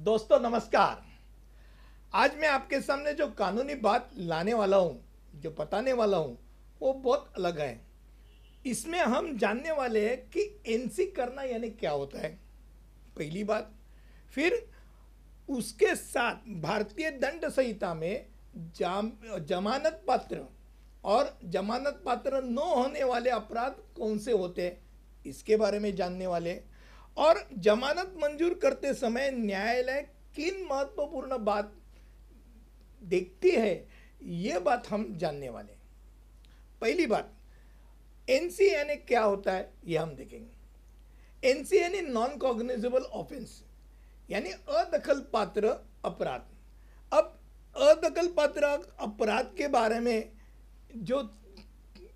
दोस्तों, नमस्कार। आज मैं आपके सामने जो कानूनी बात लाने वाला हूँ, जो बताने वाला हूँ, वो बहुत अलग है। इसमें हम जानने वाले हैं कि एनसी करना यानी क्या होता है। पहली बात, फिर उसके साथ भारतीय दंड संहिता में जाम, जमानत पात्र और जमानत पात्र न होने वाले अपराध कौन से होते हैं, इसके बारे में जानने वाले और जमानत मंजूर करते समय न्यायालय किन महत्वपूर्ण बात देखती है, ये बात हम जानने वाले पहली बात यानी क्या होता है, ये हम देखेंगे। एनसी यानी नॉन कॉग्निजेबल ऑफेंस यानी अदखल पात्र अपराध। अब अदखल पात्र अपराध के बारे में जो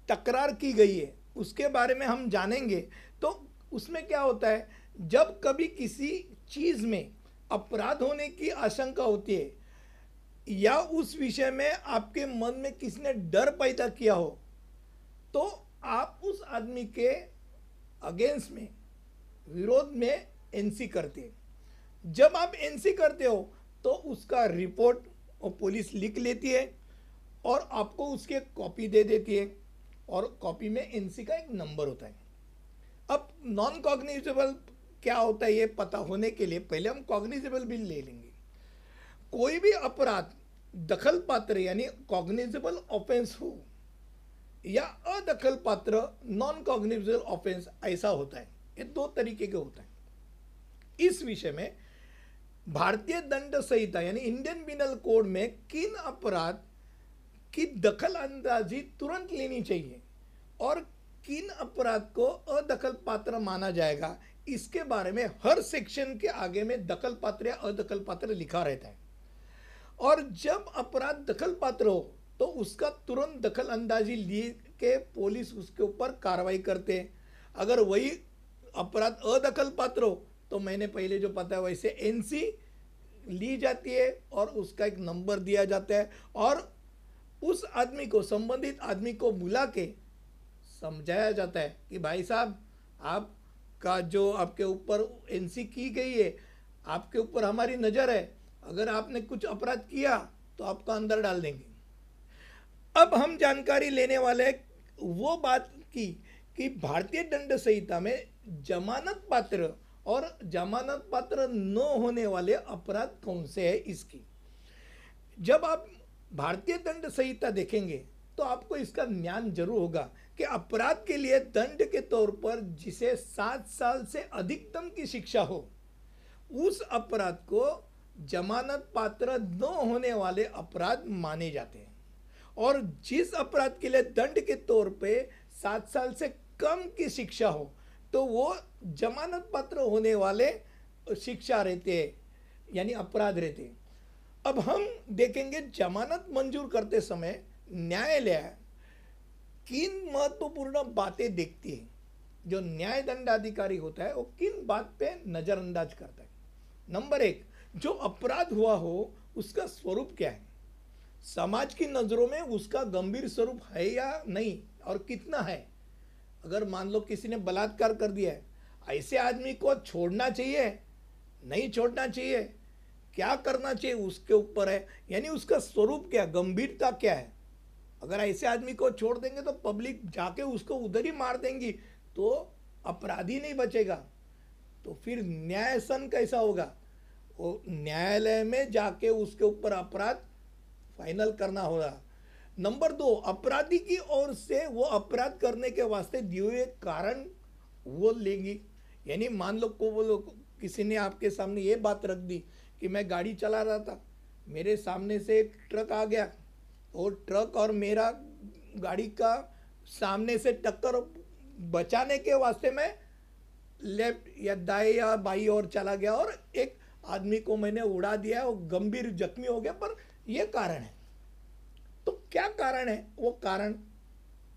तकरार की गई है, उसके बारे में हम जानेंगे तो उसमें क्या होता है जब कभी किसी चीज़ में अपराध होने की आशंका होती है, या उस विषय में आपके मन में किसी ने डर पैदा किया हो तो आप उस आदमी के अगेंस्ट में, विरोध में एनसी करते हैं। जब आप एनसी करते हो तो उसका रिपोर्ट और पुलिस लिख लेती है और आपको उसके कॉपी दे देती है और कॉपी में एनसी का एक नंबर होता है। अब नॉन कॉग्निजेबल क्या होता है ये पता होने के लिए पहले हम कॉग्निजेबल बिल ले लेंगे। कोई भी अपराध, दखल पात्र यानी कॉग्निजेबल ऑफेंस हो या अदखल पात्र नॉन कॉग्निजेबल ऑफेंस ऐसा होता है। ये दो तरीके के होता है। इस विषय में भारतीय दंड संहिता यानी इंडियन बिनल कोड में किन अपराध की दखल अंदाजी तुरंत लेनी चाहिए और किन अपराध को अदखल पात्र माना जाएगा? इसके बारे में हर सेक्शन के आगे में दखल पात्र या अदखल पात्र लिखा रहता है। और जब अपराध दखल पात्र हो तो उसका तुरंत दखल अंदाजी लिए के पुलिस उसके ऊपर कार्रवाई करते हैं। अगर वही अपराध अदखल पात्र हो तो मैंने पहले जो पता है वैसे एनसी ली जाती है और उसका एक नंबर दिया जाता है। और उस आदमी को, संबंधित आदमी को बुला के समझाया जाता है कि भाई साहब, आपका जो आपके ऊपर एनसी की गई है, आपके ऊपर हमारी नज़र है, अगर आपने कुछ अपराध किया तो आपको अंदर डाल देंगे। अब हम जानकारी लेने वाले वो बात की कि भारतीय दंड संहिता में जमानत पात्र और जमानत पात्र न होने वाले अपराध कौन से है इसकी? जब आप भारतीय दंड संहिता देखेंगे तो आपको इसका ज्ञान ज़रूर होगा कि अपराध के लिए दंड के तौर पर जिसे सात साल से अधिकतम की शिक्षा हो, उस अपराध को जमानत पात्र न होने वाले अपराध माने जाते हैं। और जिस अपराध के लिए दंड के तौर पे सात साल से कम की शिक्षा हो तो वो जमानत पात्र होने वाले शिक्षा रहते हैं, यानी अपराध रहते हैं। अब हम देखेंगे जमानत मंजूर करते समय न्यायालय किन महत्वपूर्ण बातें देखती है? जो न्याय दंडाधिकारी होता है, वो किन बात पे नज़रअंदाज करता है? नंबर एक, जो अपराध हुआ हो, उसका स्वरूप क्या है? समाज की नज़रों में उसका गंभीर स्वरूप है या नहीं, और कितना है? अगर मान लो किसी ने बलात्कार कर दिया है, ऐसे आदमी को छोड़ना चाहिए, नहीं छोड़ना चाहिए, क्या करना चाहिए उसके ऊपर है? यानी उसका स्वरूप क्या, गंभीरता क्या है? अगर ऐसे आदमी को छोड़ देंगे तो पब्लिक जाके उसको उधर ही मार देंगी तो अपराधी नहीं बचेगा। तो फिर न्याय सन कैसा होगा? वो न्यायालय में जाके उसके ऊपर अपराध फाइनल करना होगा। नंबर दो, अपराधी की ओर से वो अपराध करने के वास्ते दिए हुए कारण वो लेंगी। यानी मान लो को वो किसी ने आपके सामने ये बात रख दी कि मैं गाड़ी चला रहा था, मेरे सामने से एक ट्रक आ गया और ट्रक और मेरा गाड़ी का सामने से टक्कर बचाने के वास्ते मैं लेफ़्ट या दाएँ या बाई और चला गया और एक आदमी को मैंने उड़ा दिया वो गंभीर जख्मी हो गया, पर यह कारण है। तो क्या कारण है? वो कारण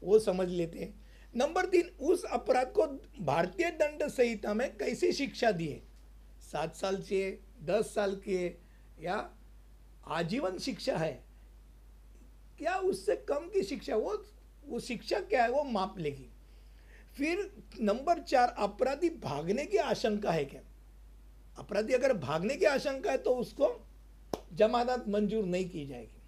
वो समझ लेते हैं। नंबर तीन, उस अपराध को भारतीय दंड संहिता में कैसी शिक्षा दी है सात साल चाहिए दस साल की, या आजीवन शिक्षा है? क्या उससे कम की शिक्षा? वो वो शिक्षा क्या है? वो माप लेगी। फिर नंबर चार, अपराधी भागने की आशंका है क्या? अपराधी अगर भागने की आशंका है तो उसको जमानत मंजूर नहीं की जाएगी।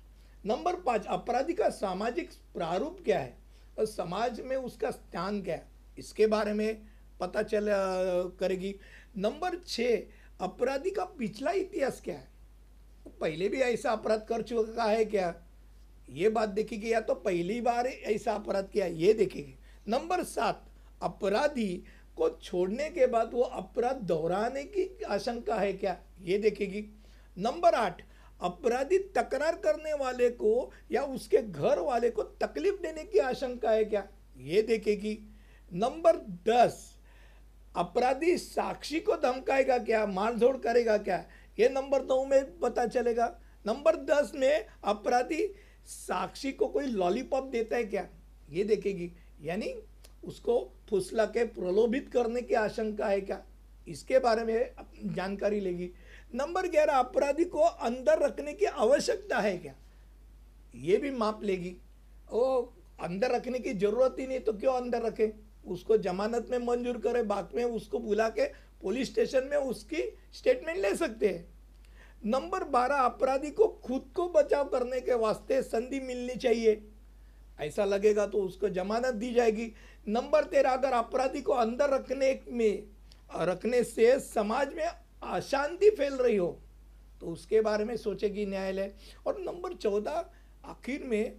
नंबर पाँच, अपराधी का सामाजिक प्रारूप क्या है? और समाज में उसका स्थान क्या है? इसके बारे में पता चल करेगी। नंबर छः, अपराधी का पिछला इतिहास क्या है? पहले भी ऐसा अपराध कर चुका है क्या? ये बात देखेगी, या तो पहली बार ऐसा अपराध किया, ये देखेगी। नंबर सात, अपराधी को छोड़ने के बाद वो अपराध दोहराने की आशंका है क्या? ये देखेगी। नंबर आठ, अपराधी तकरार करने वाले को या उसके घर वाले को तकलीफ़ देने की आशंका है क्या? ये देखेगी। नंबर दस, अपराधी साक्षी को धमकाएगा क्या? मारझोड़ करेगा क्या? ये नंबर नौ में पता चलेगा। नंबर दस में अपराधी साक्षी को कोई लॉलीपॉप देता है क्या? ये देखेगी। यानी उसको फुसला के प्रलोभित करने की आशंका है क्या? इसके बारे में जानकारी लेगी। नंबर ग्यारह, अपराधी को अंदर रखने की आवश्यकता है क्या? ये भी माप लेगी। वो अंदर रखने की ज़रूरत ही नहीं तो क्यों अंदर रखे? उसको जमानत में मंजूर करे, बाद में उसको बुला के पुलिस स्टेशन में उसकी स्टेटमेंट ले सकते हैं। नंबर बारह, अपराधी को खुद को बचाव करने के वास्ते संधि मिलनी चाहिए। ऐसा लगेगा तो उसको जमानत दी जाएगी। नंबर तेरह, अगर अपराधी को अंदर रखने में, रखने से समाज में अशांति फैल रही हो तो उसके बारे में सोचेगी न्यायालय। और नंबर चौदह, आखिर में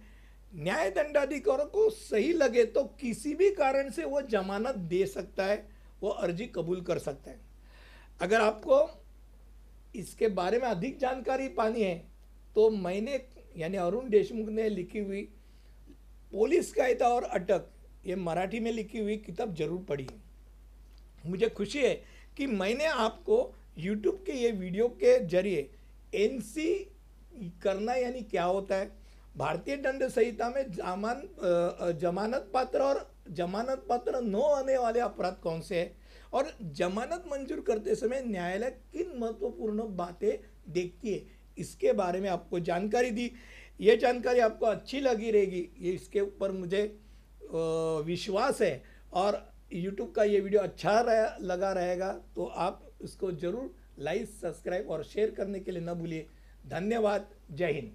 न्याय दंडाधिकारी को सही लगे तो किसी भी कारण से वो जमानत दे सकता है, वो अर्जी कबूल कर सकता है। अगर आपको इसके बारे में अधिक जानकारी पानी है। तो मैंने, यानी अरुण देशमुख ने लिखी हुई पुलिस कायदा और अटक, ये मराठी में लिखी हुई किताब ज़रूर पढ़ी। मुझे खुशी है कि मैंने आपको यूट्यूब के ये वीडियो के ज़रिए एनसी करना यानी क्या होता है, भारतीय दंड संहिता में जमान जमानत पात्र और जमानत पात्र न आने वाले अपराध कौन से हैं और जमानत मंजूर करते समय न्यायालय किन महत्वपूर्ण बातें देखती है? इसके बारे में आपको जानकारी दी। ये जानकारी आपको अच्छी लगी रहेगी। ये इसके ऊपर मुझे विश्वास है और यूट्यूब का ये वीडियो अच्छा रह, लगा रहेगा तो आप इसको ज़रूर लाइक सब्सक्राइब और शेयर करने के लिए न भूलिए। धन्यवाद। जय हिंद।